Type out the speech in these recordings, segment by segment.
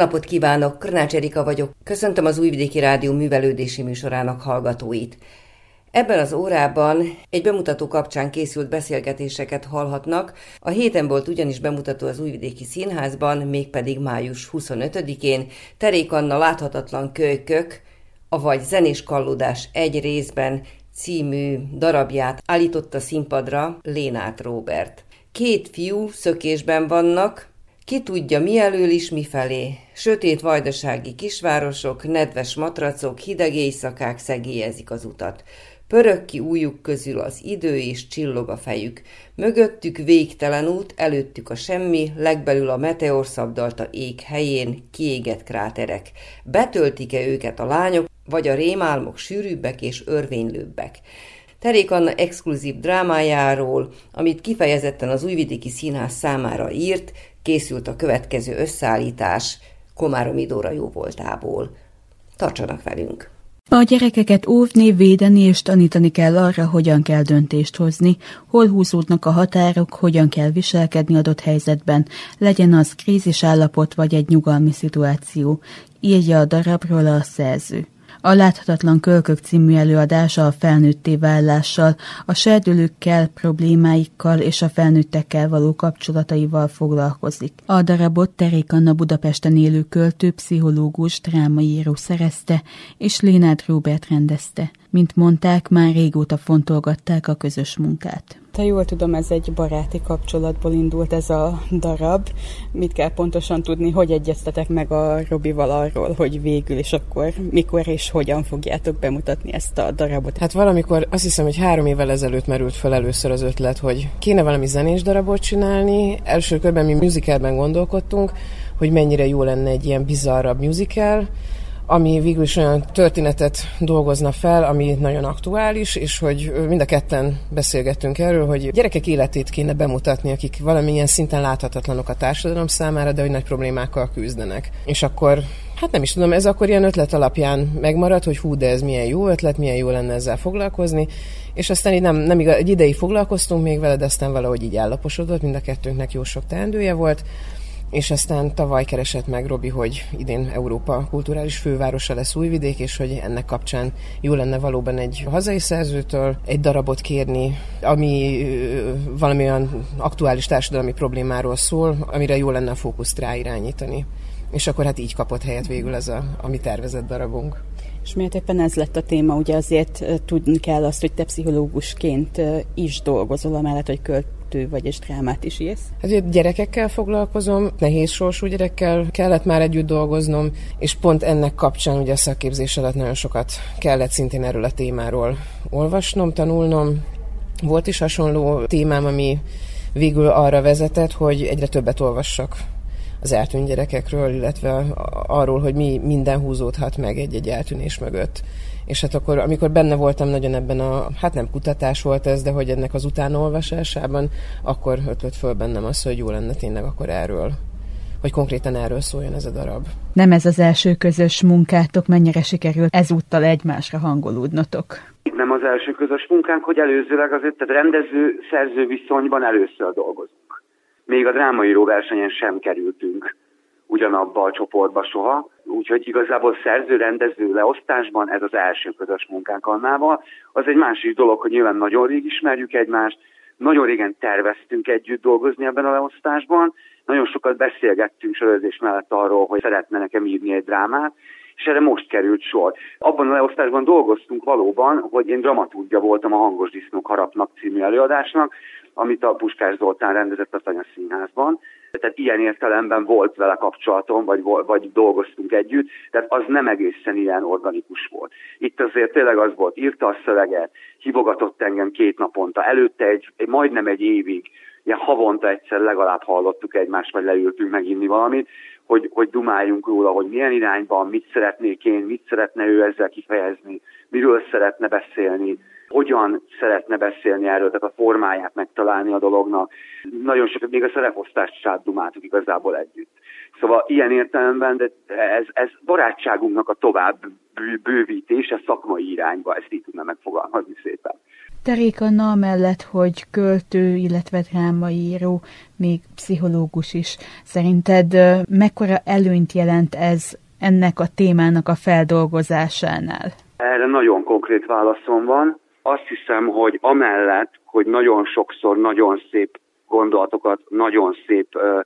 napot kívánok, Körnács Erika vagyok. Köszöntöm az Újvidéki Rádió művelődési műsorának hallgatóit. Ebben az órában egy bemutató kapcsán készült beszélgetéseket hallhatnak. A héten volt ugyanis bemutató az Újvidéki Színházban, mégpedig május 25-én. Terék Anna láthatatlan kölykök, avagy zenés kallódás egy részben című darabját állította színpadra Lénát Robert. Két fiú szökésben vannak, ki tudja mi elől is mi felé. Sötét vajdasági kisvárosok, nedves matracok, hideg éjszakák szegélyezik az utat. Pörög ki újuk közül az idő és csillog a fejük. Mögöttük végtelen út, előttük a semmi, legbelül a meteor szabdalta ég helyén kiégett kráterek. Betöltik-e őket a lányok, vagy a rémálmok sűrűbbek és örvénylőbbek? Terék Anna exkluzív drámájáról, amit kifejezetten az Újvidéki Színház számára írt, készült a következő összeállítás Komáromi Dóra jó voltából. Tartsanak velünk! A gyerekeket óvni, védeni és tanítani kell arra, hogyan kell döntést hozni, hol húzódnak a határok, hogyan kell viselkedni adott helyzetben, legyen az krízis állapot vagy egy nyugalmi szituáció, írja a darabról a szerző. A Láthatatlan Kölkök című előadása a felnőtté válással, a serdülőkkel, problémáikkal és a felnőttekkel való kapcsolataival foglalkozik. A darabot Terék Anna Budapesten élő költő, pszichológus, drámaíró szerezte, és Lénád Róbert rendezte. Mint mondták, már régóta fontolgatták a közös munkát. Ha jól tudom, ez egy baráti kapcsolatból indult ez a darab. Mit kell pontosan tudni, hogy egyeztetek meg a Robival arról, hogy végül és akkor mikor és hogyan fogjátok bemutatni ezt a darabot? Hát valamikor azt hiszem, hogy három évvel ezelőtt merült fel először az ötlet, hogy kéne valami zenés darabot csinálni. Első körben mi musicalben gondolkodtunk, hogy mennyire jó lenne egy ilyen bizarrabb musical, ami végül is olyan történetet dolgozna fel, ami nagyon aktuális, és hogy mind a ketten beszélgettünk erről, hogy gyerekek életét kéne bemutatni, akik valamilyen szinten láthatatlanok a társadalom számára, de hogy nagy problémákkal küzdenek. És akkor Hát nem is tudom, ez akkor ilyen ötlet alapján megmaradt, hogy hú, de ez milyen jó ötlet, milyen jó lenne ezzel foglalkozni, és aztán így nem, nem igaz, egy ideig foglalkoztunk még vele, de aztán valahogy így állaposodott, mind a kettőnknek jó sok teendője volt, és aztán tavaly keresett meg Robi, hogy idén Európa kulturális fővárosa lesz Újvidék, és hogy ennek kapcsán jó lenne valóban egy hazai szerzőtől egy darabot kérni, ami valami olyan aktuális társadalmi problémáról szól, amire jó lenne a fókuszt ráirányítani. És akkor hát így kapott helyet végül ez a, a mi tervezett darabunk. És miért éppen ez lett a téma? Ugye azért tudni kell azt, hogy te pszichológusként is dolgozol, amellett, hogy költ kettő vagy és drámát is írsz? Hát gyerekekkel foglalkozom, nehéz sorsú gyerekkel kellett már együtt dolgoznom, és pont ennek kapcsán ugye a szakképzés alatt nagyon sokat kellett szintén erről a témáról olvasnom, tanulnom. Volt is hasonló témám, ami végül arra vezetett, hogy egyre többet olvassak az eltűnt gyerekekről, illetve arról, hogy mi minden húzódhat meg egy-egy eltűnés mögött. És hát akkor, amikor benne voltam nagyon ebben a, hát nem kutatás volt ez, de hogy ennek az utánolvasásában, akkor ötlött föl bennem az, hogy jó lenne tényleg akkor erről hogy konkrétan erről szóljon ez a darab. Nem ez az első közös munkátok, mennyire sikerült ezúttal egymásra hangolódnotok? Nem az első közös munkánk, hogy előzőleg azért tehát rendező-szerző viszonyban először dolgozunk. Még a drámaíró versenyen sem kerültünk ugyanabba a csoportba soha, úgyhogy igazából szerző-rendező leosztásban ez az első közös munkánk Annával. Az egy másik dolog, hogy nyilván nagyon rég ismerjük egymást, nagyon régen terveztünk együtt dolgozni ebben a leosztásban, nagyon sokat beszélgettünk sorozés mellett arról, hogy szeretne nekem írni egy drámát, és erre most került sor. Abban a leosztásban dolgoztunk valóban, hogy én dramaturgia voltam a Hangos Disznók Harapnak című előadásnak, amit a Puskás Zoltán rendezett a Tanya Színházban. Tehát ilyen értelemben volt vele kapcsolatom, vagy, vagy dolgoztunk együtt, tehát az nem egészen ilyen organikus volt. Itt azért tényleg az volt, írta a szöveget, hívogatott engem két naponta, előtte egy, majdnem egy évig, ilyen havonta egyszer legalább hallottuk egymást, vagy leültünk meginni valamit, hogy, hogy dumáljunk róla, hogy milyen irányban, mit szeretnék én, mit szeretne ő ezzel kifejezni, miről szeretne beszélni, hogyan szeretne beszélni erről, tehát a formáját megtalálni a dolognak. Nagyon sokat még a szereposztást is átdumáltuk igazából együtt. Szóval ilyen értelemben de ez, ez barátságunknak a tovább bővítése szakmai irányba, ezt így tudna megfogalmazni szépen. Terék Anna mellett, hogy költő, illetve drámaíró, még pszichológus is. Szerinted mekkora előnyt jelent ez ennek a témának a feldolgozásánál? Erre nagyon konkrét válaszom van. Azt hiszem, hogy amellett, hogy nagyon sokszor nagyon szép gondolatokat nagyon szép uh,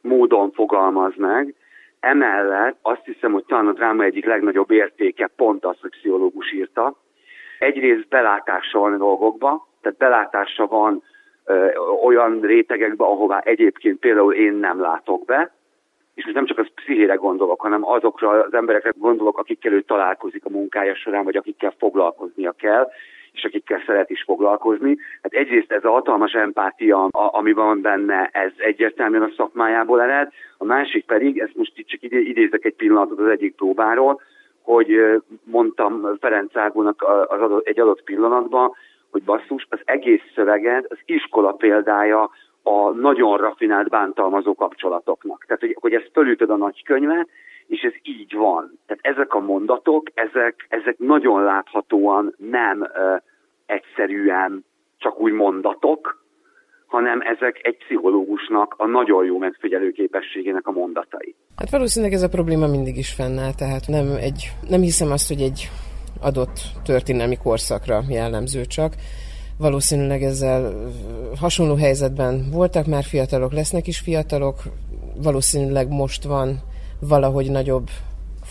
módon fogalmaz meg, emellett azt hiszem, hogy talán a dráma egyik legnagyobb értéke pont az, hogy pszichológus írta. Egyrészt belátása van dolgokba, tehát belátása van ö, olyan rétegekbe, ahová egyébként például én nem látok be, és most nem csak az pszichére gondolok, hanem azokra az emberekre gondolok, akikkel ő találkozik a munkája során, vagy akikkel foglalkoznia kell, és akikkel szeret is foglalkozni. Hát egyrészt ez a hatalmas empátia, ami van benne, ez egyértelműen a szakmájából ered, a másik pedig, ezt most itt csak idézek egy pillanatot az egyik próbáról, hogy mondtam Ferenc Ágónak az adott, egy adott pillanatban, hogy basszus, az egész szöveged az iskola példája a nagyon rafinált bántalmazó kapcsolatoknak. Tehát, hogy, hogy ezt fölütöd a nagykönyvet, és ez így van. Tehát ezek a mondatok, ezek, ezek nagyon láthatóan nem ö, egyszerűen csak úgy mondatok, hanem ezek egy pszichológusnak a nagyon jó megfigyelő képességének a mondatai. Hát valószínűleg ez a probléma mindig is fennáll, tehát nem, egy, nem hiszem azt, hogy egy adott történelmi korszakra jellemző csak. Valószínűleg ezzel hasonló helyzetben voltak már fiatalok, lesznek is fiatalok, valószínűleg most van valahogy nagyobb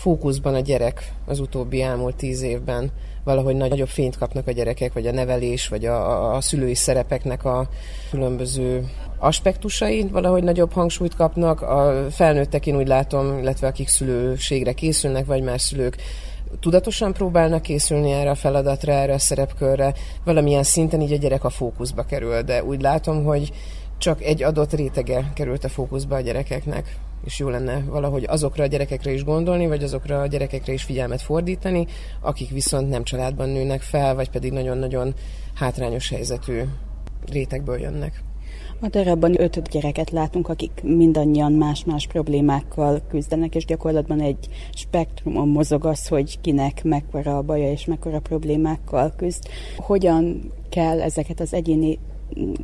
fókuszban a gyerek az utóbbi elmúlt tíz évben, valahogy nagyobb fényt kapnak a gyerekek, vagy a nevelés, vagy a, a, szülői szerepeknek a különböző aspektusai. Valahogy nagyobb hangsúlyt kapnak. A felnőttek én úgy látom, illetve akik szülőségre készülnek, vagy már szülők, tudatosan próbálnak készülni erre a feladatra, erre a szerepkörre, valamilyen szinten így a gyerek a fókuszba kerül, de úgy látom, hogy csak egy adott rétege került a fókuszba a gyerekeknek és jó lenne valahogy azokra a gyerekekre is gondolni, vagy azokra a gyerekekre is figyelmet fordítani, akik viszont nem családban nőnek fel, vagy pedig nagyon-nagyon hátrányos helyzetű rétegből jönnek. A darabban öt gyereket látunk, akik mindannyian más-más problémákkal küzdenek, és gyakorlatban egy spektrumon mozog az, hogy kinek mekkora a baja és mekkora problémákkal küzd. Hogyan kell ezeket az egyéni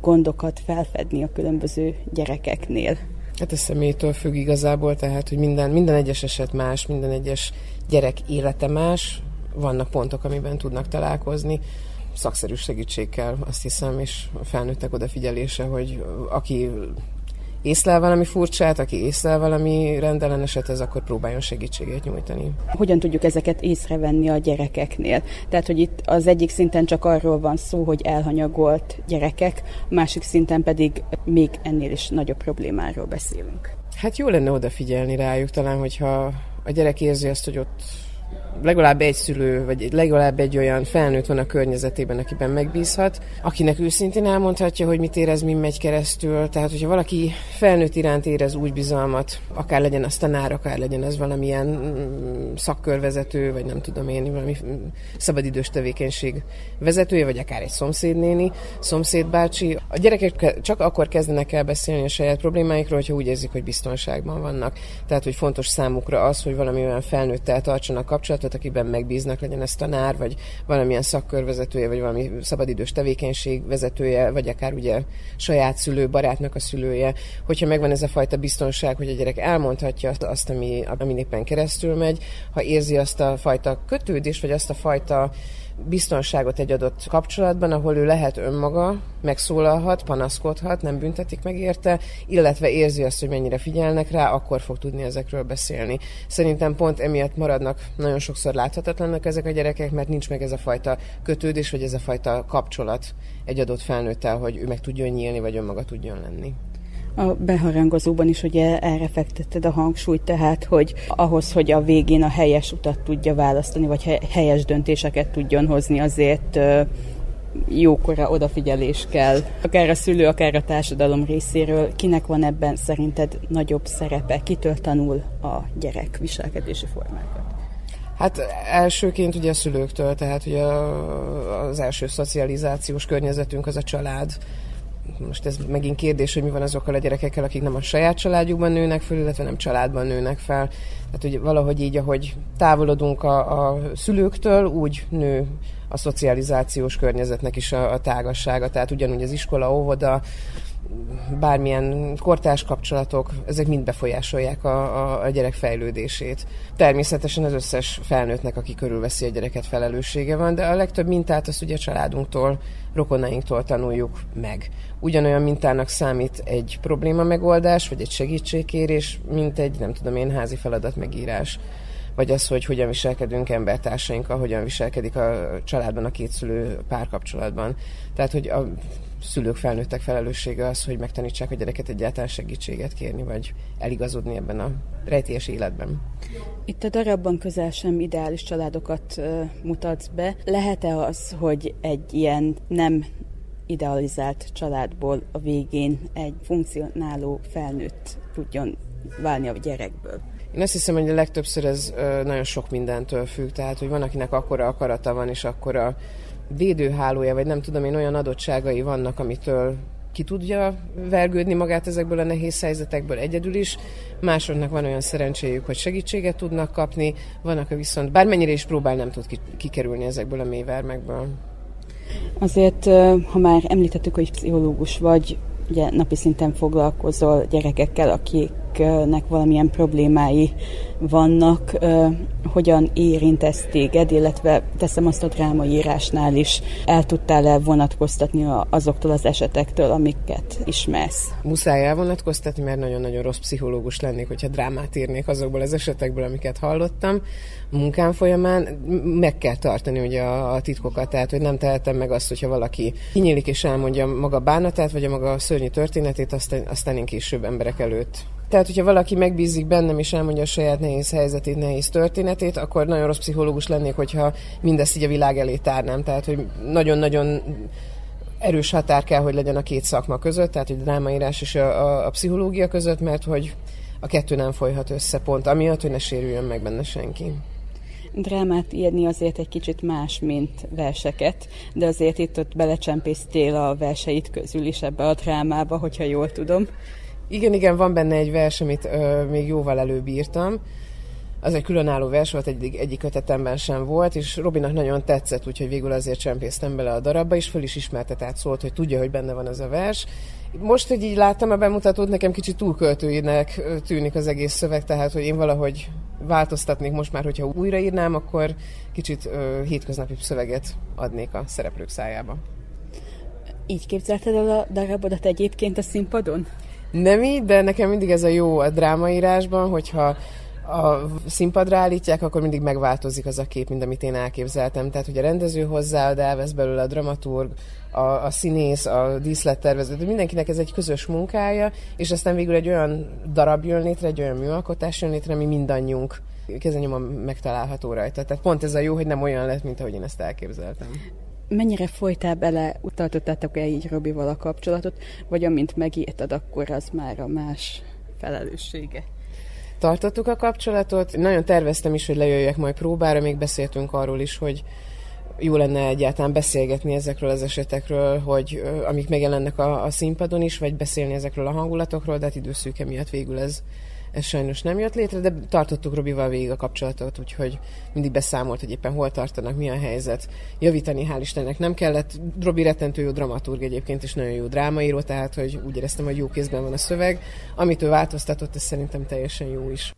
gondokat felfedni a különböző gyerekeknél? Hát ez személytől függ igazából, tehát hogy minden, minden egyes eset más, minden egyes gyerek élete más, vannak pontok, amiben tudnak találkozni, szakszerű segítségkel, azt hiszem, és a felnőttek odafigyelése, hogy aki észlel valami furcsát, aki észlel valami rendelleneset, ez akkor próbáljon segítséget nyújtani. Hogyan tudjuk ezeket észrevenni a gyerekeknél? Tehát, hogy itt az egyik szinten csak arról van szó, hogy elhanyagolt gyerekek, a másik szinten pedig még ennél is nagyobb problémáról beszélünk. Hát jó lenne odafigyelni rájuk, talán, hogyha a gyerek érzi azt, hogy ott legalább egy szülő, vagy legalább egy olyan felnőtt van a környezetében, akiben megbízhat, akinek őszintén elmondhatja, hogy mit érez, mi megy keresztül. Tehát, hogyha valaki felnőtt iránt érez úgy bizalmat, akár legyen az tanár, akár legyen ez valamilyen mm, szakkörvezető, vagy nem tudom én, valami mm, szabadidős tevékenység vezetője, vagy akár egy szomszédnéni, szomszédbácsi. A gyerekek csak akkor kezdenek el beszélni a saját problémáikról, hogyha úgy érzik, hogy biztonságban vannak. Tehát, hogy fontos számukra az, hogy valami olyan felnőttel tartsanak kapcsolatot, akiben megbíznak, legyen ez tanár, vagy valamilyen szakkörvezetője, vagy valami szabadidős tevékenység vezetője, vagy akár ugye saját szülő, barátnak a szülője, hogyha megvan ez a fajta biztonság, hogy a gyerek elmondhatja azt, ami, ami éppen keresztül megy, ha érzi azt a fajta kötődést, vagy azt a fajta biztonságot egy adott kapcsolatban, ahol ő lehet önmaga, megszólalhat, panaszkodhat, nem büntetik meg érte, illetve érzi azt, hogy mennyire figyelnek rá, akkor fog tudni ezekről beszélni. Szerintem pont emiatt maradnak nagyon sokszor láthatatlannak ezek a gyerekek, mert nincs meg ez a fajta kötődés, vagy ez a fajta kapcsolat egy adott felnőttel, hogy ő meg tudjon nyílni, vagy önmaga tudjon lenni. A beharangozóban is ugye erre fektetted a hangsúlyt, tehát, hogy ahhoz, hogy a végén a helyes utat tudja választani, vagy helyes döntéseket tudjon hozni, azért jókora odafigyelés kell, akár a szülő, akár a társadalom részéről. Kinek van ebben szerinted nagyobb szerepe? Kitől tanul a gyerek viselkedési formákat? Hát elsőként ugye a szülőktől, tehát ugye az első szocializációs környezetünk az a család, most ez megint kérdés, hogy mi van azokkal a gyerekekkel, akik nem a saját családjukban nőnek föl, illetve nem családban nőnek fel. Tehát, hogy valahogy így, ahogy távolodunk a, a szülőktől, úgy nő a szocializációs környezetnek is a, a tágassága. Tehát ugyanúgy az iskola, óvoda, bármilyen kortárs kapcsolatok, ezek mind befolyásolják a, a, a gyerek fejlődését. Természetesen az összes felnőttnek, aki körülveszi a gyereket felelőssége van, de a legtöbb mintát azt ugye a családunktól, rokonainktól tanuljuk meg. Ugyanolyan mintának számít egy probléma megoldás, vagy egy segítségkérés, mint egy, nem tudom én, házi feladat megírás vagy az, hogy hogyan viselkedünk embertársainkkal, hogyan viselkedik a családban a két szülő párkapcsolatban. Tehát, hogy a szülők felnőttek felelőssége az, hogy megtanítsák a gyereket egyáltalán segítséget kérni, vagy eligazodni ebben a rejtélyes életben. Itt a darabban közel sem ideális családokat uh, mutatsz be. Lehet-e az, hogy egy ilyen nem idealizált családból a végén egy funkcionáló felnőtt tudjon válni a gyerekből? Én azt hiszem, hogy a legtöbbször ez nagyon sok mindentől függ, tehát hogy van, akinek akkora akarata van, és akkora védőhálója, vagy nem tudom én, olyan adottságai vannak, amitől ki tudja vergődni magát ezekből a nehéz helyzetekből egyedül is. Másoknak van olyan szerencséjük, hogy segítséget tudnak kapni, vannak viszont bármennyire is próbál, nem tud kikerülni ezekből a mélyvermekből. Azért, ha már említettük, hogy pszichológus vagy, ugye napi szinten foglalkozol gyerekekkel, akiknek valamilyen problémái vannak, hogyan érint ez téged, illetve teszem azt a drámaírásnál is, el tudtál-e vonatkoztatni azoktól az esetektől, amiket ismersz? Muszáj elvonatkoztatni, mert nagyon-nagyon rossz pszichológus lennék, hogyha drámát írnék azokból az esetekből, amiket hallottam. A munkám folyamán meg kell tartani ugye a, a titkokat, tehát hogy nem tehetem meg azt, hogyha valaki kinyílik és elmondja maga bánatát, vagy a maga szörnyű történetét, aztán, aztán én később emberek előtt tehát, hogyha valaki megbízik bennem és elmondja a saját nehéz helyzetét, nehéz történetét, akkor nagyon rossz pszichológus lennék, hogyha mindezt így a világ elé tárnám. Tehát, hogy nagyon-nagyon erős határ kell, hogy legyen a két szakma között, tehát hogy drámaírás és a, a, a pszichológia között, mert hogy a kettő nem folyhat össze pont, amiatt, hogy ne sérüljön meg benne senki. Drámát írni azért egy kicsit más, mint verseket, de azért itt ott belecsempésztél a verseit közül is ebbe a drámába, hogyha jól tudom. Igen, igen, van benne egy vers, amit ö, még jóval előbb írtam. Az egy különálló vers volt, egyik, egyik kötetemben sem volt, és Robinak nagyon tetszett, úgyhogy végül azért csempésztem bele a darabba, és föl is ismerte, tehát szólt, hogy tudja, hogy benne van az a vers. Most, hogy így láttam a bemutatót, nekem kicsit túlköltőinek tűnik az egész szöveg, tehát, hogy én valahogy változtatnék most már, hogyha újraírnám, akkor kicsit ö, hétköznapi szöveget adnék a szereplők szájába. Így képzelted el a darabodat egyébként a színpadon? Nem így, de nekem mindig ez a jó a drámaírásban, hogyha a színpadra állítják, akkor mindig megváltozik az a kép, mint amit én elképzeltem. Tehát, hogy a rendező hozzáad, elvesz belőle a dramaturg, a, a színész, a díszlettervező, de mindenkinek ez egy közös munkája, és aztán végül egy olyan darab jön létre, egy olyan műalkotás jön létre, ami mindannyiunk kezenyomon megtalálható rajta. Tehát pont ez a jó, hogy nem olyan lett, mint ahogy én ezt elképzeltem mennyire folytál bele, utaltottátok-e így Robival a kapcsolatot, vagy amint megírtad, akkor az már a más felelőssége? Tartottuk a kapcsolatot, nagyon terveztem is, hogy lejöjjek majd próbára, még beszéltünk arról is, hogy jó lenne egyáltalán beszélgetni ezekről az esetekről, hogy amik megjelennek a, a színpadon is, vagy beszélni ezekről a hangulatokról, de hát időszűke miatt végül ez ez sajnos nem jött létre, de tartottuk Robival végig a kapcsolatot, úgyhogy mindig beszámolt, hogy éppen hol tartanak, mi a helyzet. Javítani, hál' Istennek nem kellett. Robi rettentő jó dramaturg egyébként, és nagyon jó drámaíró, tehát hogy úgy éreztem, hogy jó kézben van a szöveg. Amit ő változtatott, ez szerintem teljesen jó is.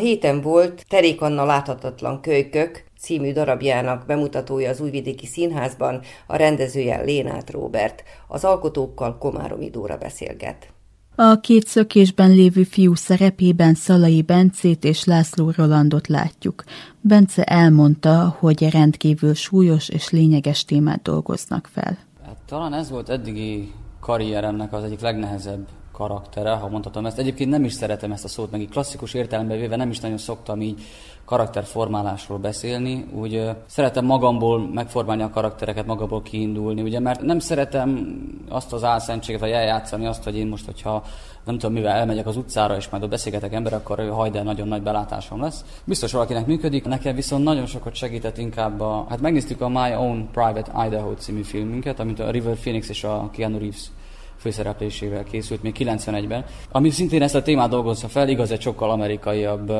Héten volt Terék Anna láthatatlan kölykök című darabjának bemutatója az Újvidéki Színházban, a rendezője Lénát Róbert. Az alkotókkal Komáromi Dóra beszélget. A két szökésben lévő fiú szerepében Szalai Bencét és László Rolandot látjuk. Bence elmondta, hogy rendkívül súlyos és lényeges témát dolgoznak fel. Hát, talán ez volt eddigi karrieremnek az egyik legnehezebb karaktere, ha mondhatom ezt. Egyébként nem is szeretem ezt a szót, meg így klasszikus értelemben véve nem is nagyon szoktam így karakterformálásról beszélni. Úgy szeretem magamból megformálni a karaktereket, magamból kiindulni, ugye, mert nem szeretem azt az álszentséget, vagy eljátszani azt, hogy én most, hogyha nem tudom mivel elmegyek az utcára, és majd ott beszélgetek ember, akkor hajde nagyon nagy belátásom lesz. Biztos valakinek működik, nekem viszont nagyon sokat segített inkább a, hát megnéztük a My Own Private Idaho című filmünket, amit a River Phoenix és a Keanu Reeves főszereplésével készült még 91-ben, ami szintén ezt a témát dolgozza fel, igaz, egy sokkal amerikaiabb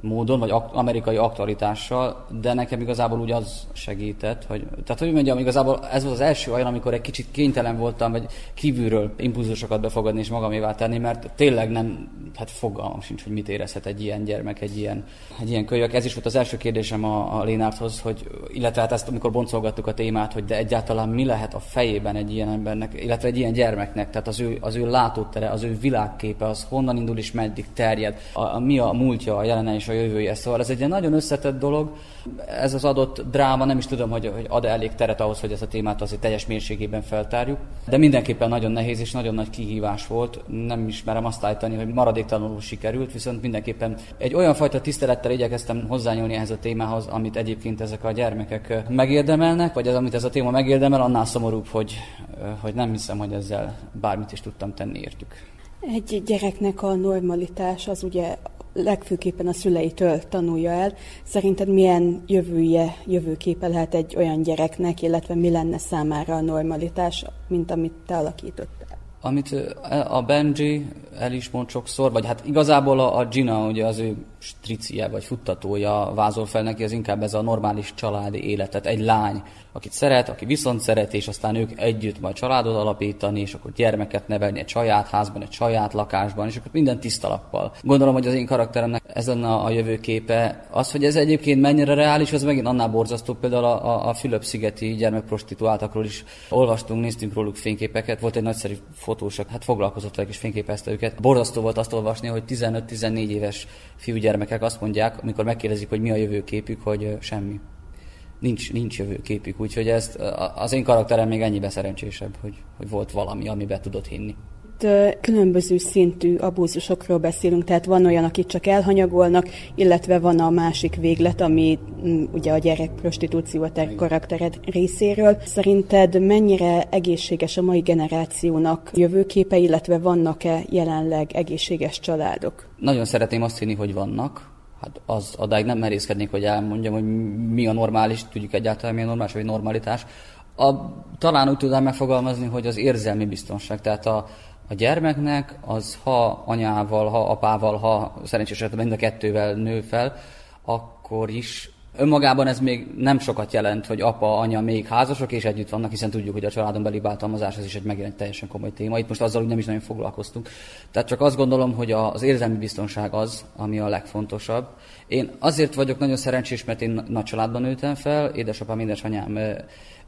módon, vagy amerikai aktualitással, de nekem igazából úgy az segített, hogy, tehát hogy mondjam, igazából ez volt az első olyan, amikor egy kicsit kénytelen voltam, vagy kívülről impulzusokat befogadni és magamévá tenni, mert tényleg nem, hát fogalmam sincs, hogy mit érezhet egy ilyen gyermek, egy ilyen, egy ilyen kölyök. Ez is volt az első kérdésem a, a Lénárthoz, hogy, illetve hát ezt, amikor boncolgattuk a témát, hogy de egyáltalán mi lehet a fejében egy ilyen embernek, illetve egy ilyen gyermeknek, tehát az ő, az ő látótere, az ő világképe, az honnan indul és meddig terjed, a, a, mi a múltja, a jelene és a jövője. Szóval ez egy nagyon összetett dolog. Ez az adott dráma, nem is tudom, hogy, hogy ad -e elég teret ahhoz, hogy ezt a témát azért teljes mélységében feltárjuk. De mindenképpen nagyon nehéz és nagyon nagy kihívás volt. Nem ismerem azt állítani, hogy maradéktalanul sikerült, viszont mindenképpen egy olyan fajta tisztelettel igyekeztem hozzányúlni ehhez a témához, amit egyébként ezek a gyermekek megérdemelnek, vagy az, amit ez a téma megérdemel, annál szomorúbb, hogy, hogy nem hiszem, hogy ezzel bármit is tudtam tenni értük. Egy gyereknek a normalitás az ugye legfőképpen a szüleitől tanulja el. Szerinted milyen jövője, jövőképe lehet egy olyan gyereknek, illetve mi lenne számára a normalitás, mint amit te alakítottál? Amit a Benji el is mond sokszor, vagy hát igazából a, Gina, ugye az ő stricie vagy futtatója vázol fel neki, az inkább ez a normális családi életet. Egy lány, akit szeret, aki viszont szeret, és aztán ők együtt majd családot alapítani, és akkor gyermeket nevelni egy saját házban, egy saját lakásban, és akkor minden tiszta lappal. Gondolom, hogy az én karakteremnek ez lenne a jövőképe. Az, hogy ez egyébként mennyire reális, az megint annál borzasztó. Például a, a, a Fülöp-szigeti gyermekprostituáltakról is olvastunk, néztünk róluk fényképeket. Volt egy nagyszerű fotós, hát foglalkozott velük és fényképezte őket. Borzasztó volt azt olvasni, hogy 15-14 éves fiúgyermekek azt mondják, amikor megkérdezik, hogy mi a jövőképük, hogy semmi nincs, nincs jövőképük, úgyhogy ezt, az én karakterem még ennyiben szerencsésebb, hogy, hogy volt valami, amiben tudott hinni. Itt különböző szintű abúzusokról beszélünk, tehát van olyan, akit csak elhanyagolnak, illetve van a másik véglet, ami mm, ugye a gyerek prostitúció a te karaktered részéről. Szerinted mennyire egészséges a mai generációnak jövőképe, illetve vannak-e jelenleg egészséges családok? Nagyon szeretném azt hinni, hogy vannak, hát az adáig nem merészkednék, hogy elmondjam, hogy mi a normális, tudjuk egyáltalán mi a normális, vagy normalitás. A, talán úgy tudnám megfogalmazni, hogy az érzelmi biztonság, tehát a, a gyermeknek az ha anyával, ha apával, ha szerencsés esetben mind a kettővel nő fel, akkor is Önmagában ez még nem sokat jelent, hogy apa, anya még házasok és együtt vannak, hiszen tudjuk, hogy a családon beli bántalmazás ez is egy egy teljesen komoly téma. Itt most azzal úgy nem is nagyon foglalkoztunk. Tehát csak azt gondolom, hogy az érzelmi biztonság az, ami a legfontosabb. Én azért vagyok nagyon szerencsés, mert én nagy családban nőttem fel, édesapám, édesanyám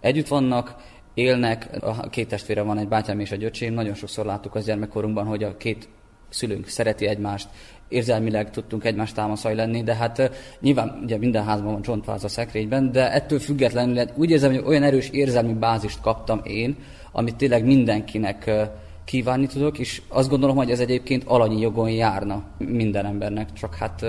együtt vannak, élnek, a két testvére van, egy bátyám és egy öcsém, nagyon sokszor láttuk az gyermekkorunkban, hogy a két szülőnk szereti egymást, érzelmileg tudtunk egymás támaszai lenni, de hát nyilván ugye minden házban van csontváz a szekrényben, de ettől függetlenül úgy érzem, hogy olyan erős érzelmi bázist kaptam én, amit tényleg mindenkinek kívánni tudok, és azt gondolom, hogy ez egyébként alanyi jogon járna minden embernek, csak hát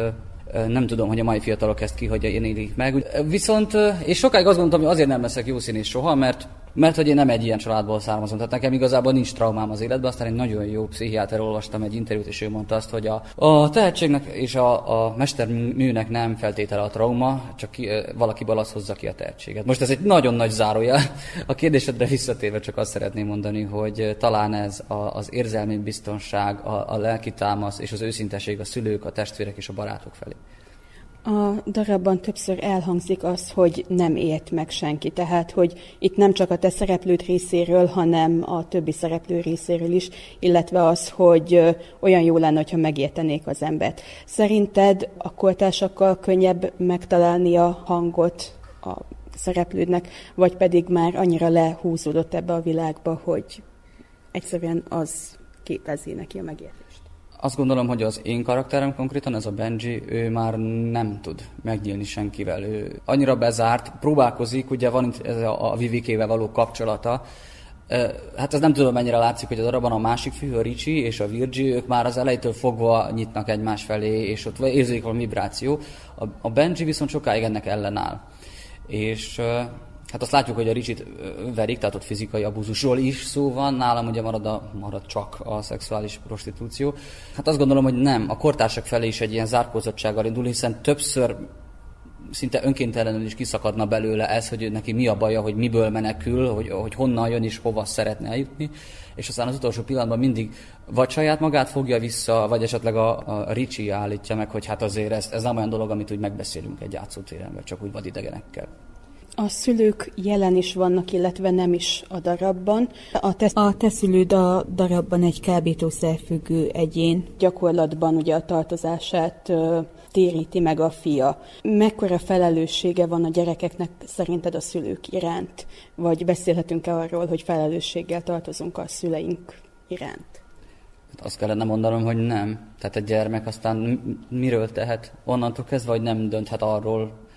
nem tudom, hogy a mai fiatalok ezt ki, hogy élik meg. Viszont, és sokáig azt gondoltam, hogy azért nem leszek jó színész soha, mert mert hogy én nem egy ilyen családból származom, tehát nekem igazából nincs traumám az életben, aztán egy nagyon jó pszichiáter olvastam egy interjút, és ő mondta azt, hogy a, a tehetségnek és a, a mesterműnek nem feltétele a trauma, csak ki, valakiből az hozza ki a tehetséget. Most ez egy nagyon nagy zárója. A kérdésedre visszatérve csak azt szeretném mondani, hogy talán ez a, az érzelmi biztonság, a, a lelki támasz és az őszinteség a szülők, a testvérek és a barátok felé. A darabban többször elhangzik az, hogy nem ért meg senki, tehát hogy itt nem csak a te szereplőd részéről, hanem a többi szereplő részéről is, illetve az, hogy olyan jó lenne, ha megértenék az embert. Szerinted a kortársakkal könnyebb megtalálni a hangot a szereplődnek, vagy pedig már annyira lehúzódott ebbe a világba, hogy egyszerűen az képezi neki a megértést? Azt gondolom, hogy az én karakterem konkrétan, ez a Benji, ő már nem tud megnyílni senkivel. Ő annyira bezárt, próbálkozik, ugye van itt ez a, a Vivikével való kapcsolata, Hát ez nem tudom, mennyire látszik, hogy a darabban a másik fű, a Ricsi és a Virgi, ők már az elejétől fogva nyitnak egymás felé, és ott érzik a vibráció. A Benji viszont sokáig ennek ellenáll. És Hát azt látjuk, hogy a Ricsit verik, tehát ott fizikai abúzusról is szó van, nálam ugye marad, a, marad csak a szexuális prostitúció. Hát azt gondolom, hogy nem, a kortársak felé is egy ilyen zárkózottsággal indul, hiszen többször szinte önkéntelenül is kiszakadna belőle ez, hogy neki mi a baja, hogy miből menekül, hogy, hogy honnan jön és hova szeretne eljutni, és aztán az utolsó pillanatban mindig vagy saját magát fogja vissza, vagy esetleg a, a Ricsi állítja meg, hogy hát azért ez, ez nem olyan dolog, amit úgy megbeszélünk egy játszótéren, vagy csak úgy vadidegenekkel. A szülők jelen is vannak, illetve nem is a darabban. A te, a te szülőd a darabban egy kábítószerfüggő egyén. Gyakorlatban ugye a tartozását ö, téríti meg a fia. Mekkora felelőssége van a gyerekeknek szerinted a szülők iránt? Vagy beszélhetünk-e arról, hogy felelősséggel tartozunk a szüleink iránt? Hát azt kellene mondanom, hogy nem. Tehát egy gyermek aztán miről tehet? Onnantól kezdve, hogy nem dönthet arról,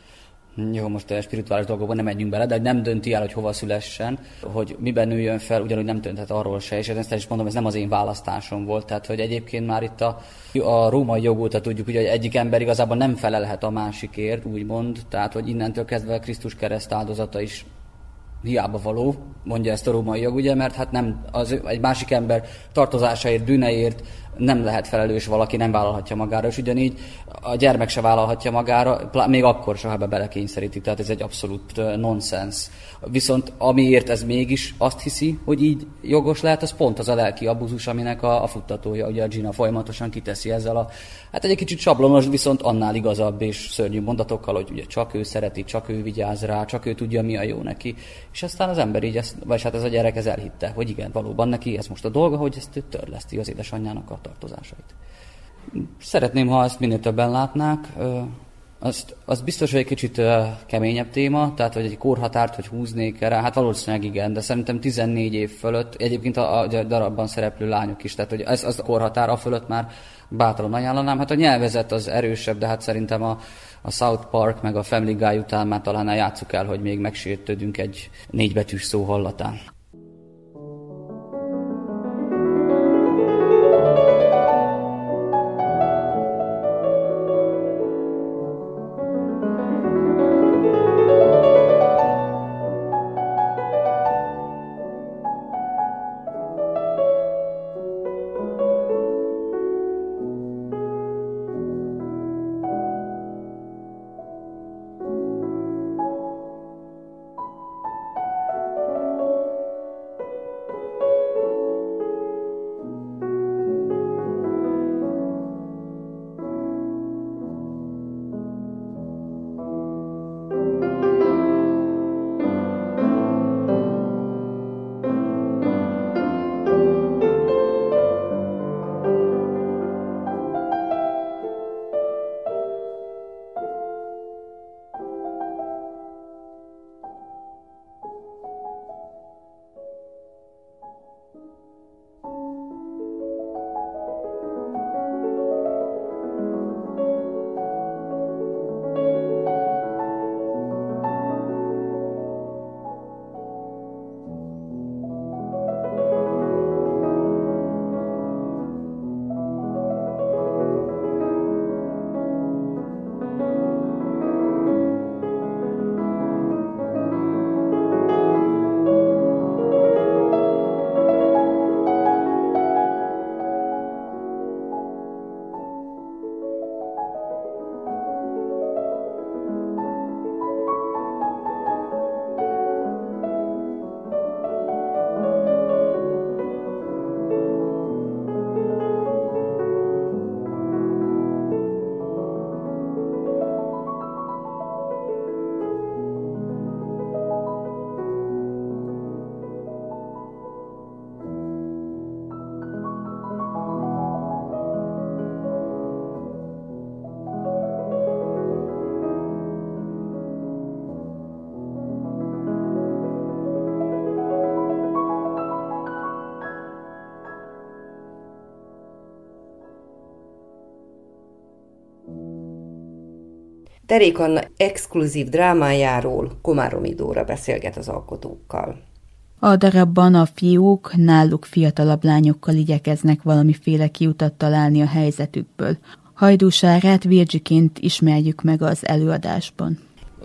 jó, most a spirituális dolgokban nem menjünk bele, de nem dönti el, hogy hova szülessen, hogy miben nőjön fel, ugyanúgy nem dönthet arról se, és ezt is mondom, ez nem az én választásom volt, tehát hogy egyébként már itt a, a római jog óta tudjuk, hogy egyik ember igazából nem felelhet a másikért, úgymond, tehát hogy innentől kezdve Krisztus kereszt áldozata is hiába való, mondja ezt a római jog, ugye, mert hát nem az, egy másik ember tartozásaért, bűneért nem lehet felelős valaki, nem vállalhatja magára, és ugyanígy a gyermek se vállalhatja magára, még akkor se, ha be belekényszeríti, tehát ez egy abszolút nonsens. Viszont amiért ez mégis azt hiszi, hogy így jogos lehet, az pont az a lelki abuzus, aminek a, a futtatója, ugye a Gina folyamatosan kiteszi ezzel a, hát egy kicsit sablonos, viszont annál igazabb és szörnyű mondatokkal, hogy ugye csak ő szereti, csak ő vigyáz rá, csak ő tudja, mi a jó neki. És aztán az ember így, ezt, vagy hát ez a gyerek ez elhitte, hogy igen, valóban neki ez most a dolga, hogy ezt törleszti az édesanyjának a tartozásait. Szeretném, ha ezt minél többen látnák. Azt, az biztos, hogy egy kicsit keményebb téma, tehát hogy egy korhatárt, hogy húznék erre, hát valószínűleg igen, de szerintem 14 év fölött, egyébként a, a darabban szereplő lányok is, tehát hogy ez az a korhatár a fölött már bátran ajánlanám. Hát a nyelvezet az erősebb, de hát szerintem a, a South Park meg a Family Guy után már talán eljátszuk el, hogy még megsértődünk egy négybetűs szó hallatán. Terék Anna exkluzív drámájáról Komáromi Dóra beszélget az alkotókkal. A darabban a fiúk náluk fiatalabb lányokkal igyekeznek valamiféle kiutat találni a helyzetükből. Hajdúsárát Virgiként ismerjük meg az előadásban.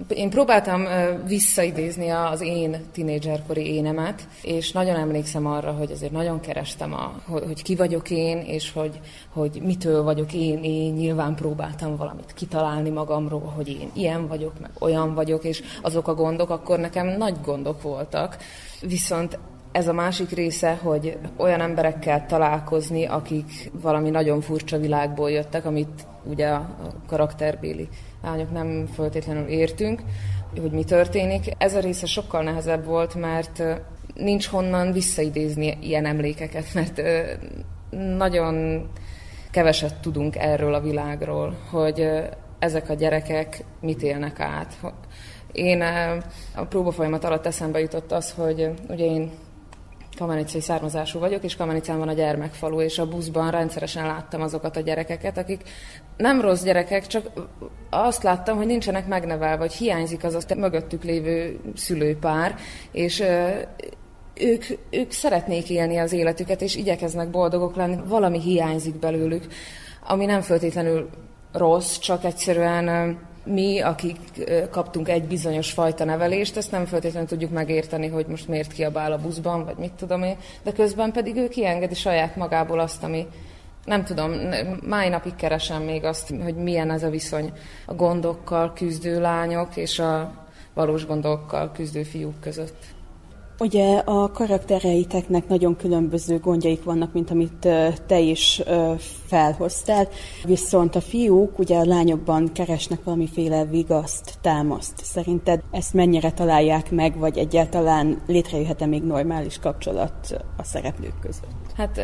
Én próbáltam visszaidézni az én tinédzserkori énemet, és nagyon emlékszem arra, hogy azért nagyon kerestem, a, hogy ki vagyok én, és hogy, hogy mitől vagyok én. Én nyilván próbáltam valamit kitalálni magamról, hogy én ilyen vagyok, meg olyan vagyok, és azok a gondok akkor nekem nagy gondok voltak. Viszont ez a másik része, hogy olyan emberekkel találkozni, akik valami nagyon furcsa világból jöttek, amit ugye a karakterbéli lányok nem föltétlenül értünk, hogy mi történik. Ez a része sokkal nehezebb volt, mert nincs honnan visszaidézni ilyen emlékeket, mert nagyon keveset tudunk erről a világról, hogy ezek a gyerekek mit élnek át. Én a próbafolyamat alatt eszembe jutott az, hogy ugye én kamenicai származású vagyok, és Kamenicán van a gyermekfalu, és a buszban rendszeresen láttam azokat a gyerekeket, akik nem rossz gyerekek, csak azt láttam, hogy nincsenek megnevelve, vagy hiányzik az a mögöttük lévő szülőpár, és ők, ők szeretnék élni az életüket, és igyekeznek boldogok lenni, valami hiányzik belőlük, ami nem feltétlenül rossz, csak egyszerűen mi, akik kaptunk egy bizonyos fajta nevelést, ezt nem feltétlenül tudjuk megérteni, hogy most miért kiabál a buszban, vagy mit tudom én, de közben pedig ő kiengedi saját magából azt, ami, nem tudom, máj napig keresem még azt, hogy milyen ez a viszony a gondokkal küzdő lányok és a valós gondokkal küzdő fiúk között. Ugye a karaktereiteknek nagyon különböző gondjaik vannak, mint amit te is felhoztál, viszont a fiúk ugye a lányokban keresnek valamiféle vigaszt, támaszt. Szerinted ezt mennyire találják meg, vagy egyáltalán létrejöhet-e még normális kapcsolat a szereplők között? Hát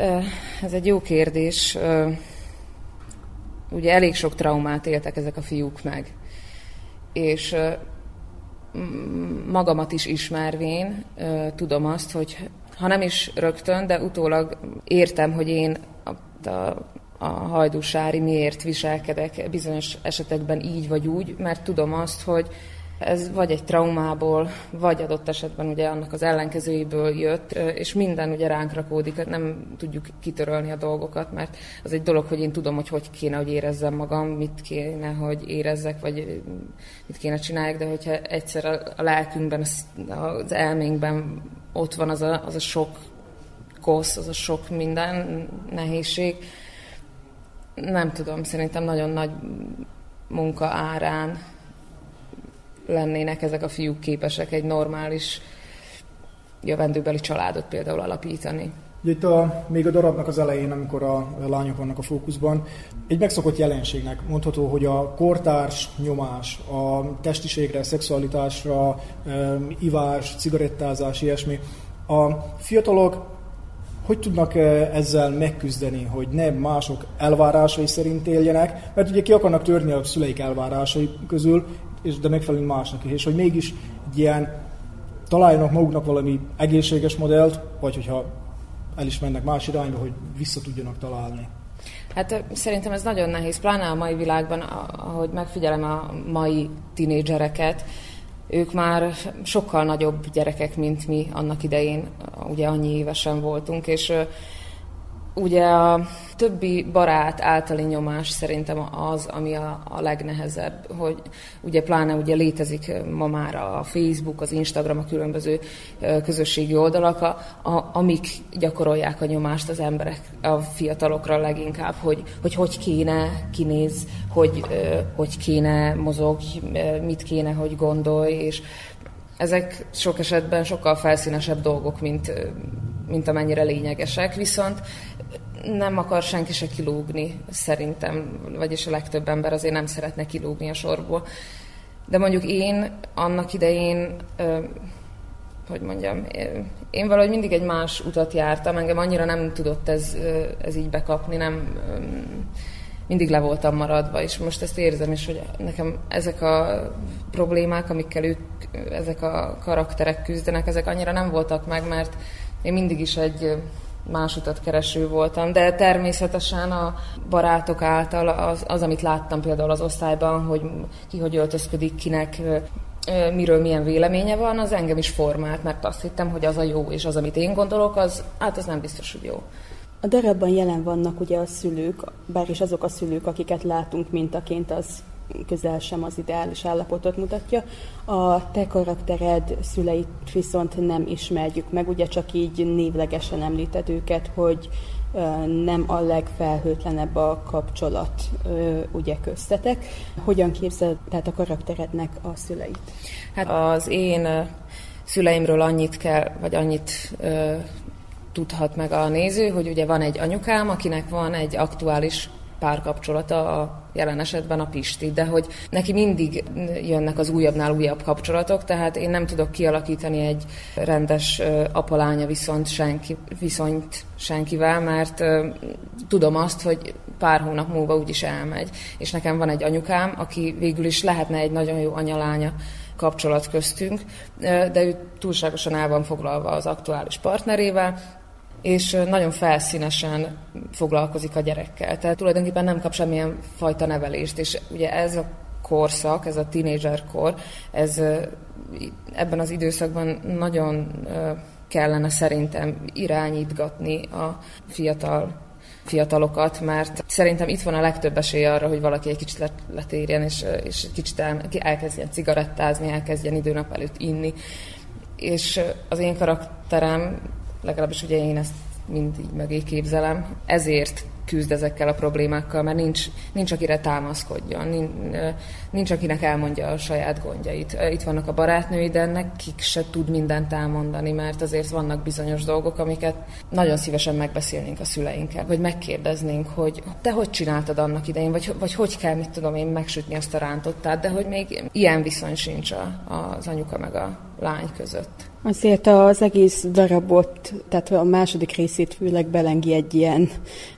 ez egy jó kérdés. Ugye elég sok traumát éltek ezek a fiúk meg. És magamat is ismervén tudom azt, hogy ha nem is rögtön, de utólag értem, hogy én a, a, a hajdúsári miért viselkedek bizonyos esetekben így vagy úgy, mert tudom azt, hogy ez vagy egy traumából, vagy adott esetben ugye annak az ellenkezőjéből jött, és minden ugye ránk rakódik, nem tudjuk kitörölni a dolgokat, mert az egy dolog, hogy én tudom, hogy hogy kéne, hogy érezzem magam, mit kéne, hogy érezzek, vagy mit kéne csináljak, de hogyha egyszer a lelkünkben, az elménkben ott van az a, az a sok kosz, az a sok minden nehézség, nem tudom, szerintem nagyon nagy munka árán lennének ezek a fiúk képesek egy normális jövendőbeli családot például alapítani. Itt a, még a darabnak az elején, amikor a lányok vannak a fókuszban, egy megszokott jelenségnek mondható, hogy a kortárs nyomás, a testiségre, szexualitásra, ivás, cigarettázás, ilyesmi, a fiatalok hogy tudnak ezzel megküzdeni, hogy ne mások elvárásai szerint éljenek, mert ugye ki akarnak törni a szüleik elvárásai közül, és de megfelelni másnak is, és hogy mégis egy ilyen találjanak maguknak valami egészséges modellt, vagy hogyha el is mennek más irányba, hogy vissza tudjanak találni. Hát szerintem ez nagyon nehéz, pláne a mai világban, ahogy megfigyelem a mai tinédzsereket, ők már sokkal nagyobb gyerekek, mint mi annak idején, ugye annyi évesen voltunk, és Ugye a többi barát általi nyomás szerintem az, ami a, a legnehezebb, hogy ugye pláne ugye létezik ma már a Facebook, az Instagram, a különböző közösségi oldalak, a, a, amik gyakorolják a nyomást az emberek, a fiatalokra leginkább, hogy hogy, hogy kéne kinéz, hogy hogy kéne mozog, mit kéne, hogy gondolj, és ezek sok esetben sokkal felszínesebb dolgok, mint, mint amennyire lényegesek, viszont nem akar senki se kilógni, szerintem, vagyis a legtöbb ember azért nem szeretne kilógni a sorból. De mondjuk én annak idején, hogy mondjam, én valahogy mindig egy más utat jártam, engem annyira nem tudott ez, ez így bekapni, nem mindig le voltam maradva, és most ezt érzem is, hogy nekem ezek a problémák, amikkel ők, ezek a karakterek küzdenek, ezek annyira nem voltak meg, mert én mindig is egy más utat kereső voltam, de természetesen a barátok által az, az, amit láttam például az osztályban, hogy ki hogy öltözködik, kinek miről milyen véleménye van, az engem is formált, mert azt hittem, hogy az a jó, és az, amit én gondolok, az, hát az nem biztos, hogy jó. A darabban jelen vannak ugye a szülők, bár is azok a szülők, akiket látunk mintaként, az közel sem az ideális állapotot mutatja. A te karaktered szüleit viszont nem ismerjük meg, ugye csak így névlegesen említed őket, hogy nem a legfelhőtlenebb a kapcsolat ugye köztetek. Hogyan képzeled tehát a karakterednek a szüleit? Hát az én szüleimről annyit kell, vagy annyit tudhat meg a néző, hogy ugye van egy anyukám, akinek van egy aktuális párkapcsolata, a jelen esetben a Pisti, de hogy neki mindig jönnek az újabbnál újabb kapcsolatok, tehát én nem tudok kialakítani egy rendes apalánya viszont senki, viszonyt senkivel, mert tudom azt, hogy pár hónap múlva úgyis elmegy. És nekem van egy anyukám, aki végül is lehetne egy nagyon jó anyalánya kapcsolat köztünk, de ő túlságosan el van foglalva az aktuális partnerével, és nagyon felszínesen foglalkozik a gyerekkel. Tehát tulajdonképpen nem kap semmilyen fajta nevelést, és ugye ez a korszak, ez a kor, ez ebben az időszakban nagyon kellene szerintem irányítgatni a fiatal fiatalokat, mert szerintem itt van a legtöbb esély arra, hogy valaki egy kicsit letérjen, és, és kicsit el, elkezdjen cigarettázni, elkezdjen időnap előtt inni. És az én karakterem legalábbis ugye én ezt mindig mögé képzelem, ezért küzd ezekkel a problémákkal, mert nincs, nincs akire támaszkodjon, nincs, nincs akinek elmondja a saját gondjait. Itt vannak a barátnői, de nekik se tud mindent elmondani, mert azért vannak bizonyos dolgok, amiket nagyon szívesen megbeszélnénk a szüleinkkel, vagy megkérdeznénk, hogy te hogy csináltad annak idején, vagy, vagy hogy kell, mit tudom én, megsütni azt a rántottát, de hogy még ilyen viszony sincs az anyuka meg a lány között. Azért az egész darabot, tehát a második részét főleg belengi egy ilyen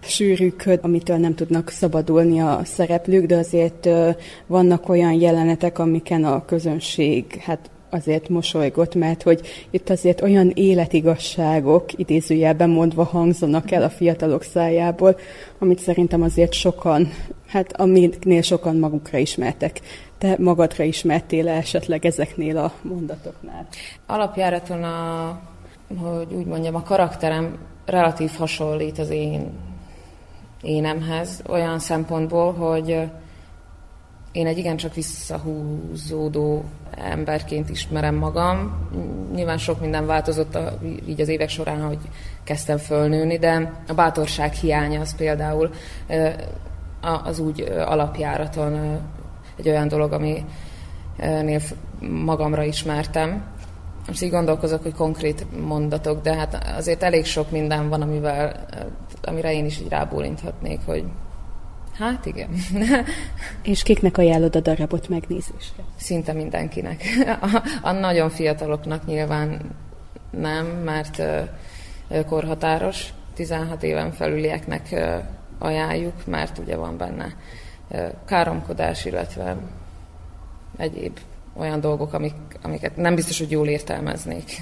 sűrű köd, amitől nem tudnak szabadulni a szereplők, de azért vannak olyan jelenetek, amiken a közönség hát azért mosolygott, mert hogy itt azért olyan életigasságok, idézőjelben mondva hangzanak el a fiatalok szájából, amit szerintem azért sokan, hát amiknél sokan magukra ismertek. Te magadra ismertél esetleg ezeknél a mondatoknál? Alapjáraton a, hogy úgy mondjam, a karakterem relatív hasonlít az én énemhez, olyan szempontból, hogy én egy igencsak visszahúzódó emberként ismerem magam. Nyilván sok minden változott a, így az évek során, hogy kezdtem fölnőni, de a bátorság hiánya az például az úgy alapjáraton egy olyan dolog, aminél magamra ismertem. Most így gondolkozok, hogy konkrét mondatok, de hát azért elég sok minden van, amivel, amire én is így rábólinthatnék, hogy Hát igen. És kiknek ajánlod a darabot megnézésre? Szinte mindenkinek. A, a nagyon fiataloknak nyilván nem, mert korhatáros. 16 éven felülieknek ajánljuk, mert ugye van benne káromkodás, illetve egyéb olyan dolgok, amik, amiket nem biztos, hogy jól értelmeznék.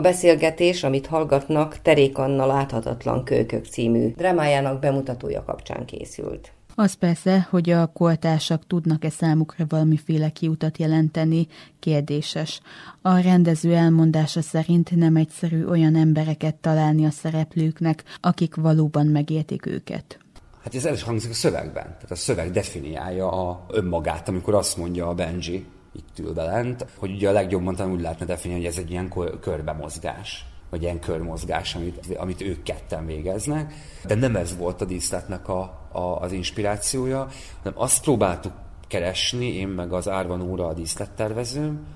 A beszélgetés, amit hallgatnak, Terék Anna láthatatlan kölkök című drámájának bemutatója kapcsán készült. Az persze, hogy a koltársak tudnak-e számukra valamiféle kiutat jelenteni, kérdéses. A rendező elmondása szerint nem egyszerű olyan embereket találni a szereplőknek, akik valóban megértik őket. Hát ez el is hangzik a szövegben. Tehát a szöveg definiálja a önmagát, amikor azt mondja a Benji, itt ül lent, hogy ugye a legjobban talán úgy lehetne definiálni, hogy ez egy ilyen körbemozgás vagy ilyen körmozgás, amit, amit ők ketten végeznek. De nem ez volt a díszletnek a, a, az inspirációja, hanem azt próbáltuk keresni, én meg az Árvan óra a díszlettervezőm,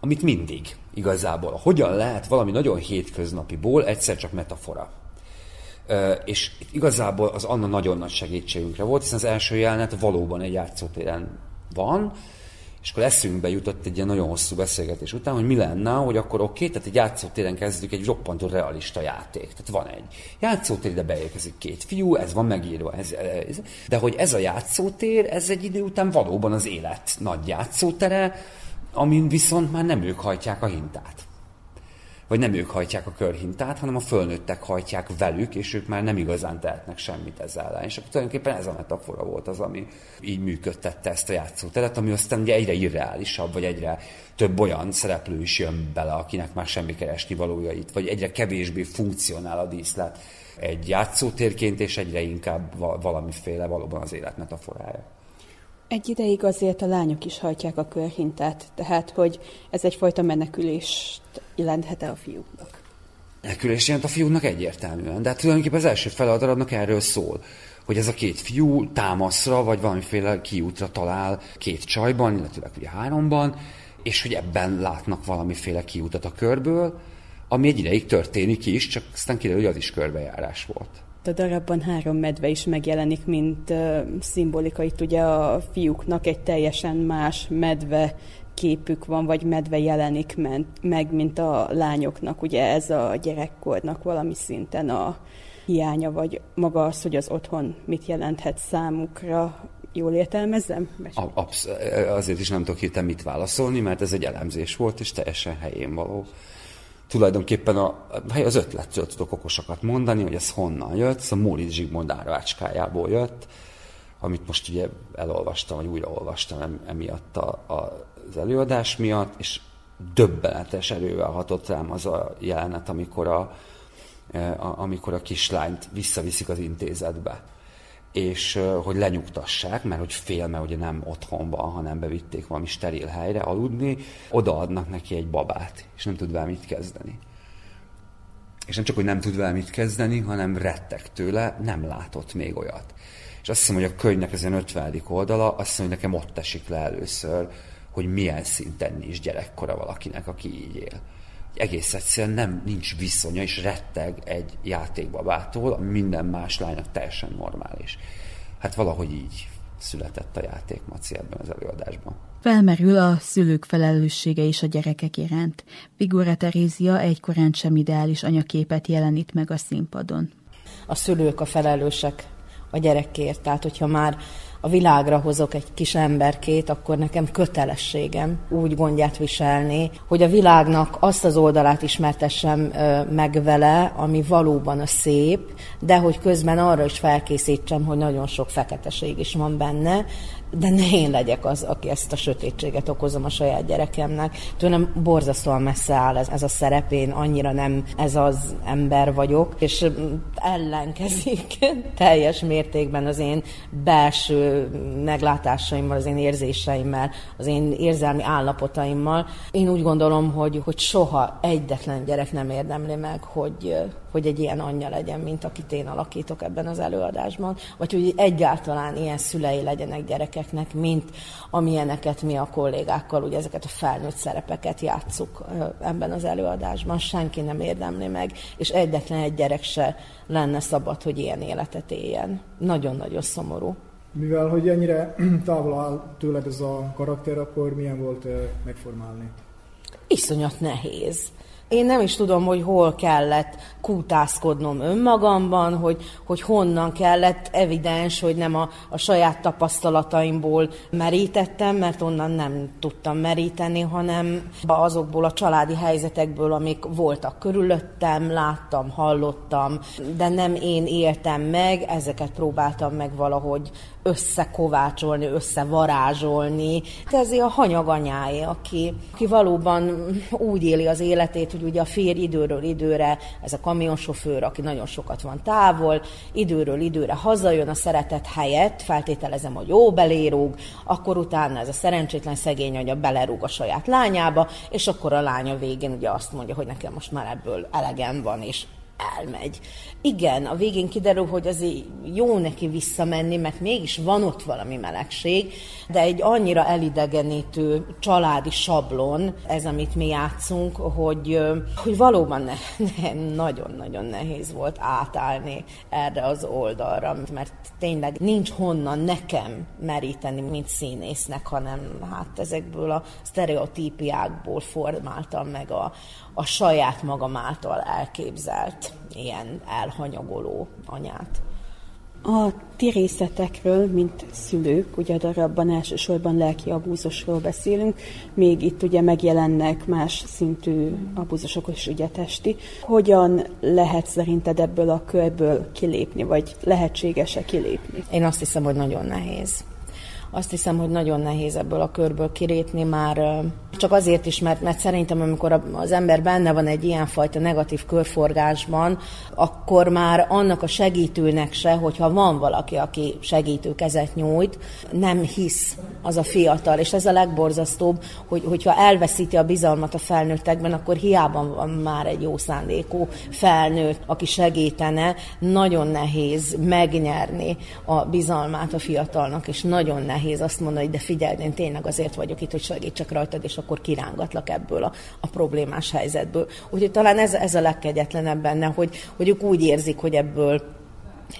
amit mindig igazából. Hogyan lehet valami nagyon hétköznapiból egyszer csak metafora. És itt igazából az Anna nagyon nagy segítségünkre volt, hiszen az első jelenet valóban egy játszótéren van, és akkor eszünkbe jutott egy ilyen nagyon hosszú beszélgetés után, hogy mi lenne, hogy akkor oké, okay, tehát egy játszótéren kezdjük egy roppantó realista játék. Tehát van egy játszótér, de beérkezik két fiú, ez van megírva, ez, ez, de hogy ez a játszótér, ez egy idő után valóban az élet nagy játszótere, amin viszont már nem ők hajtják a hintát vagy nem ők hajtják a körhintát, hanem a fölnőttek hajtják velük, és ők már nem igazán tehetnek semmit ezzel ellen. És akkor tulajdonképpen ez a metafora volt az, ami így működtette ezt a játszóteret, ami aztán ugye egyre irreálisabb, vagy egyre több olyan szereplő is jön bele, akinek már semmi keresni valójait, vagy egyre kevésbé funkcionál a díszlet egy játszótérként, és egyre inkább valamiféle valóban az élet metaforája. Egy ideig azért a lányok is hajtják a körhintát, tehát hogy ez egyfajta menekülést jelenthet-e a fiúknak? Menekülést jelent a fiúknak egyértelműen, de hát tulajdonképpen az első fel a darabnak erről szól, hogy ez a két fiú támaszra, vagy valamiféle kiútra talál két csajban, illetve ugye háromban, és hogy ebben látnak valamiféle kiútat a körből, ami egy ideig történik is, csak aztán kiderül, hogy az is körbejárás volt a darabban három medve is megjelenik, mint uh, szimbolika. Itt ugye a fiúknak egy teljesen más medve képük van, vagy medve jelenik meg, mint a lányoknak. Ugye ez a gyerekkornak valami szinten a hiánya, vagy maga az, hogy az otthon mit jelenthet számukra. Jól értelmezem? Absz- azért is nem tudok hirtelen mit válaszolni, mert ez egy elemzés volt, és teljesen helyén való tulajdonképpen a, az ötletről tudok okosakat mondani, hogy ez honnan jött, ez a Móricz Zsigmond árvácskájából jött, amit most ugye elolvastam, vagy újraolvastam emiatt a, a, az előadás miatt, és döbbenetes erővel hatott rám az a jelenet, amikor a, a, amikor a kislányt visszaviszik az intézetbe és hogy lenyugtassák, mert hogy fél, mert ugye nem otthon van, hanem bevitték valami steril helyre aludni, odaadnak neki egy babát, és nem tud vele mit kezdeni. És nem csak, hogy nem tud vele mit kezdeni, hanem rettek tőle, nem látott még olyat. És azt hiszem, hogy a könyvnek ezen 50. oldala, azt hiszem, hogy nekem ott esik le először, hogy milyen szinten is gyerekkora valakinek, aki így él egész egyszerűen nem, nincs viszonya, és retteg egy játékbabától, ami minden más lánynak teljesen normális. Hát valahogy így született a játék Maci ebben az előadásban. Felmerül a szülők felelőssége is a gyerekek iránt. Figura Terézia egykorán sem ideális anyaképet jelenít meg a színpadon. A szülők a felelősek a gyerekért, tehát hogyha már a világra hozok egy kis emberkét, akkor nekem kötelességem úgy gondját viselni, hogy a világnak azt az oldalát ismertessem meg vele, ami valóban a szép, de hogy közben arra is felkészítsem, hogy nagyon sok feketeség is van benne, de ne én legyek az, aki ezt a sötétséget okozom a saját gyerekemnek. Tőlem borzasztóan messze áll ez, ez a szerep, én annyira nem ez az ember vagyok, és ellenkezik teljes mértékben az én belső meglátásaimmal, az én érzéseimmel, az én érzelmi állapotaimmal. Én úgy gondolom, hogy, hogy soha egyetlen gyerek nem érdemli meg, hogy, hogy egy ilyen anyja legyen, mint akit én alakítok ebben az előadásban, vagy hogy egyáltalán ilyen szülei legyenek gyerekeknek, mint amilyeneket mi a kollégákkal, ugye ezeket a felnőtt szerepeket játszuk ebben az előadásban. Senki nem érdemli meg, és egyetlen egy gyerek se lenne szabad, hogy ilyen életet éljen. Nagyon-nagyon szomorú. Mivel, hogy ennyire távol áll tőled ez a karakter, akkor milyen volt megformálni? Iszonyat nehéz Én nem is tudom, hogy hol kellett kútászkodnom önmagamban, hogy, hogy honnan kellett, evidens, hogy nem a, a saját tapasztalataimból merítettem, mert onnan nem tudtam meríteni, hanem azokból a családi helyzetekből, amik voltak körülöttem, láttam, hallottam, de nem én éltem meg, ezeket próbáltam meg valahogy összekovácsolni, összevarázsolni. Ez a hanyaganyáé, aki, aki valóban úgy éli az életét, hogy ugye a férj időről időre, ez a kamionsofőr, aki nagyon sokat van távol, időről időre hazajön a szeretet helyett, feltételezem, hogy jó belérúg, akkor utána ez a szerencsétlen szegény anya belerúg a saját lányába, és akkor a lánya végén ugye azt mondja, hogy nekem most már ebből elegem van, és elmegy. Igen, a végén kiderül, hogy azért jó neki visszamenni, mert mégis van ott valami melegség, de egy annyira elidegenítő családi sablon, ez, amit mi játszunk, hogy, hogy valóban ne, ne, nagyon-nagyon nehéz volt átállni erre az oldalra, mert tényleg nincs honnan nekem meríteni, mint színésznek, hanem hát ezekből a sztereotípiákból formáltam meg a, a saját magam által elképzelt ilyen elhanyagoló anyát. A ti részletekről, mint szülők, ugye a darabban elsősorban lelki abúzusról beszélünk, még itt ugye megjelennek más szintű abúzusok és ugye testi. Hogyan lehet szerinted ebből a körből kilépni, vagy lehetséges-e kilépni? Én azt hiszem, hogy nagyon nehéz azt hiszem, hogy nagyon nehéz ebből a körből kirépni már csak azért is, mert, mert szerintem amikor az ember benne van egy ilyenfajta negatív körforgásban, akkor már annak a segítőnek se, hogyha van valaki, aki segítő kezet nyújt, nem hisz az a fiatal, és ez a legborzasztóbb, hogy, hogyha elveszíti a bizalmat a felnőttekben, akkor hiába van már egy jó szándékú felnőtt, aki segítene, nagyon nehéz megnyerni a bizalmát a fiatalnak, és nagyon nehéz azt mondani, hogy de figyelj, én tényleg azért vagyok itt, hogy segítsek rajtad, és akkor kirángatlak ebből a, a problémás helyzetből. Úgyhogy talán ez, ez a legkegyetlenebb benne, hogy, hogy ők úgy érzik, hogy ebből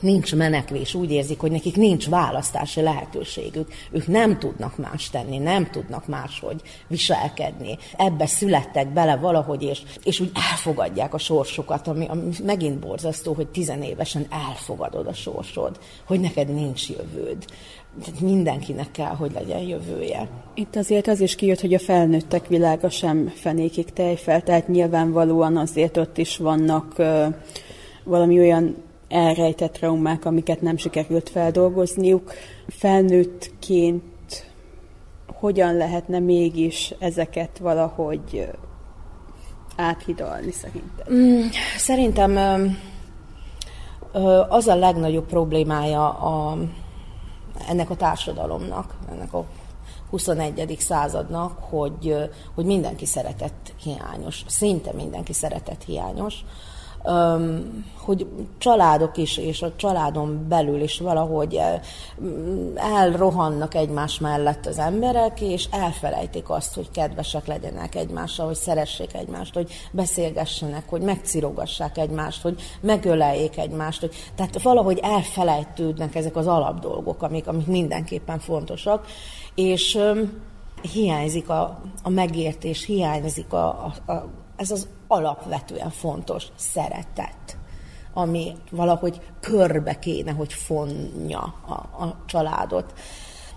nincs menekvés, úgy érzik, hogy nekik nincs választási lehetőségük. Ők nem tudnak más tenni, nem tudnak máshogy viselkedni. Ebbe születtek bele valahogy, és, és úgy elfogadják a sorsukat, ami, ami megint borzasztó, hogy tizenévesen elfogadod a sorsod, hogy neked nincs jövőd. Mindenkinek kell, hogy legyen jövője. Itt azért az is kijött, hogy a felnőttek világa sem fenékig tejfel, tehát nyilvánvalóan azért ott is vannak uh, valami olyan elrejtett traumák, amiket nem sikerült feldolgozniuk. Felnőttként hogyan lehetne mégis ezeket valahogy áthidalni szerintem? Mm, szerintem az a legnagyobb problémája a, ennek a társadalomnak, ennek a 21. századnak, hogy, hogy mindenki szeretett hiányos, szinte mindenki szeretett hiányos, hogy családok is, és a családon belül is valahogy elrohannak egymás mellett az emberek, és elfelejtik azt, hogy kedvesek legyenek egymással, hogy szeressék egymást, hogy beszélgessenek, hogy megcirogassák egymást, hogy megöleljék egymást. Hogy, tehát valahogy elfelejtődnek ezek az alapdolgok, amik, amik mindenképpen fontosak, és hiányzik a, a megértés, hiányzik a, a, a ez az alapvetően fontos szeretet, ami valahogy körbe kéne, hogy fonja a, a családot.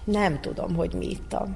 Nem tudom, hogy mi itt a,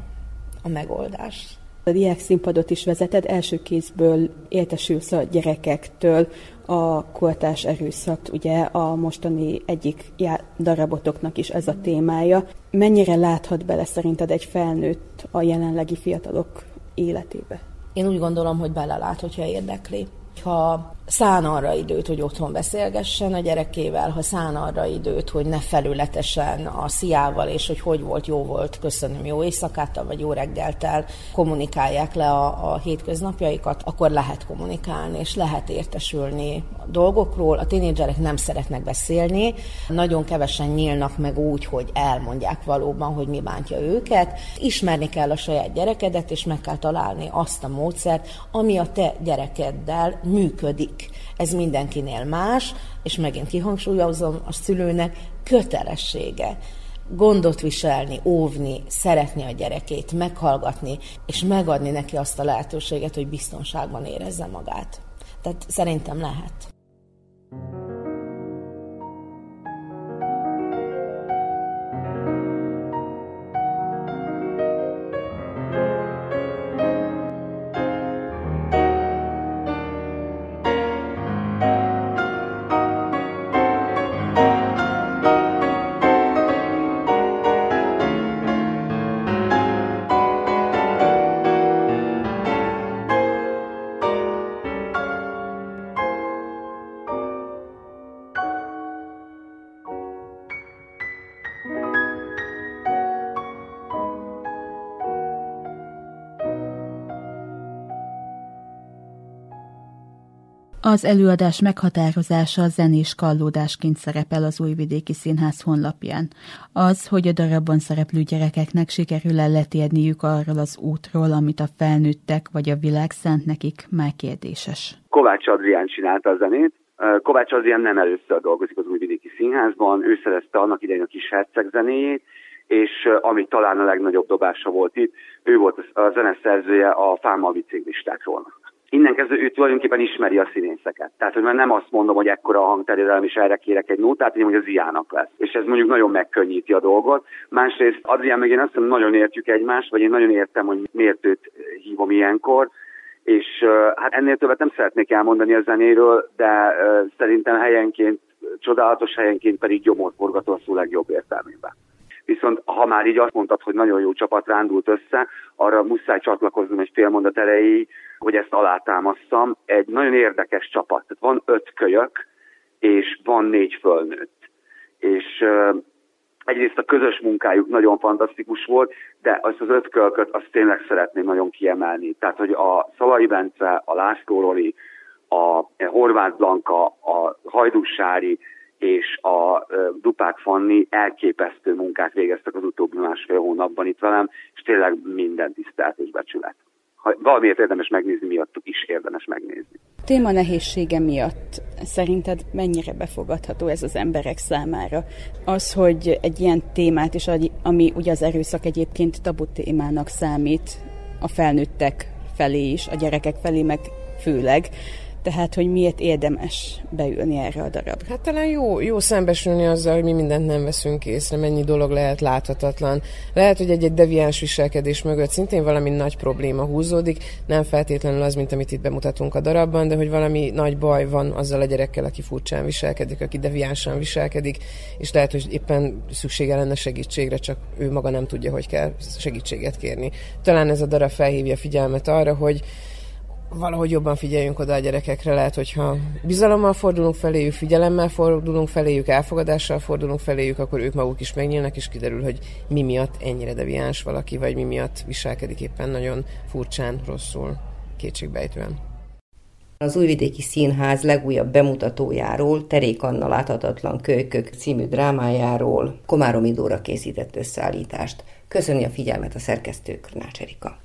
a megoldás. A diák színpadot is vezeted, első kézből értesülsz a gyerekektől a kortás erőszak, ugye a mostani egyik darabotoknak is ez a témája. Mennyire láthat bele szerinted egy felnőtt a jelenlegi fiatalok életébe? Én úgy gondolom, hogy belelát, hogyha érdekli. Ha szán arra időt, hogy otthon beszélgessen a gyerekével, ha szán arra időt, hogy ne felületesen a sziával, és hogy hogy volt, jó volt, köszönöm, jó éjszakát, vagy jó reggeltel kommunikálják le a, a hétköznapjaikat, akkor lehet kommunikálni, és lehet értesülni a dolgokról. A tínédzserek nem szeretnek beszélni, nagyon kevesen nyílnak meg úgy, hogy elmondják valóban, hogy mi bántja őket. Ismerni kell a saját gyerekedet, és meg kell találni azt a módszert, ami a te gyerekeddel működik ez mindenkinél más, és megint kihangsúlyozom, a szülőnek kötelessége gondot viselni, óvni, szeretni a gyerekét, meghallgatni, és megadni neki azt a lehetőséget, hogy biztonságban érezze magát. Tehát szerintem lehet. Az előadás meghatározása zenés kallódásként szerepel az Újvidéki Színház honlapján. Az, hogy a darabban szereplő gyerekeknek sikerül el letérniük arról az útról, amit a felnőttek vagy a világ szánt nekik, már kérdéses. Kovács Adrián csinálta a zenét. Kovács Adrián nem először dolgozik az Újvidéki Színházban, ő szerezte annak idején a kis herceg zenéjét, és ami talán a legnagyobb dobása volt itt, ő volt a zeneszerzője a Fáma listákról innen kezdve ő tulajdonképpen ismeri a színészeket. Tehát, hogy már nem azt mondom, hogy ekkora a hangterjedelem, és erre kérek egy nótát, hanem hogy az iának lesz. És ez mondjuk nagyon megkönnyíti a dolgot. Másrészt Adrián meg én azt mondom, nagyon értjük egymást, vagy én nagyon értem, hogy miért őt hívom ilyenkor, és hát ennél többet nem szeretnék elmondani a zenéről, de szerintem helyenként, csodálatos helyenként pedig gyomorforgató a szó legjobb értelmében. Viszont ha már így azt mondtad, hogy nagyon jó csapat rándult össze, arra muszáj csatlakoznom egy fél mondat erejéig, hogy ezt alátámasztam. Egy nagyon érdekes csapat. Tehát van öt kölyök, és van négy fölnőtt. És egyrészt a közös munkájuk nagyon fantasztikus volt, de azt az öt kölköt azt tényleg szeretném nagyon kiemelni. Tehát, hogy a Szalai Bence, a László Roli, a Horváth Blanka, a Hajdúsári és a Dupák Fanni elképesztő munkát végeztek az utóbbi másfél hónapban itt velem, és tényleg minden tisztelt és becsület. Ha valamiért érdemes megnézni, miattuk is érdemes megnézni. Téma nehézsége miatt szerinted mennyire befogadható ez az emberek számára? Az, hogy egy ilyen témát is, ami ugye az erőszak egyébként tabu témának számít a felnőttek felé is, a gyerekek felé meg főleg, tehát hogy miért érdemes beülni erre a darab. Hát talán jó, jó szembesülni azzal, hogy mi mindent nem veszünk észre, mennyi dolog lehet láthatatlan. Lehet, hogy egy-egy deviáns viselkedés mögött szintén valami nagy probléma húzódik, nem feltétlenül az, mint amit itt bemutatunk a darabban, de hogy valami nagy baj van azzal a gyerekkel, aki furcsán viselkedik, aki deviánsan viselkedik, és lehet, hogy éppen szüksége lenne segítségre, csak ő maga nem tudja, hogy kell segítséget kérni. Talán ez a darab felhívja figyelmet arra, hogy valahogy jobban figyeljünk oda a gyerekekre, lehet, hogyha bizalommal fordulunk feléjük, figyelemmel fordulunk feléjük, elfogadással fordulunk feléjük, akkor ők maguk is megnyílnak, és kiderül, hogy mi miatt ennyire deviáns valaki, vagy mi miatt viselkedik éppen nagyon furcsán, rosszul, kétségbejtően. Az Újvidéki Színház legújabb bemutatójáról, Terék Anna láthatatlan kölykök című drámájáról Komáromi Dóra készített összeállítást. Köszönjük a figyelmet a szerkesztő Krnács Erika.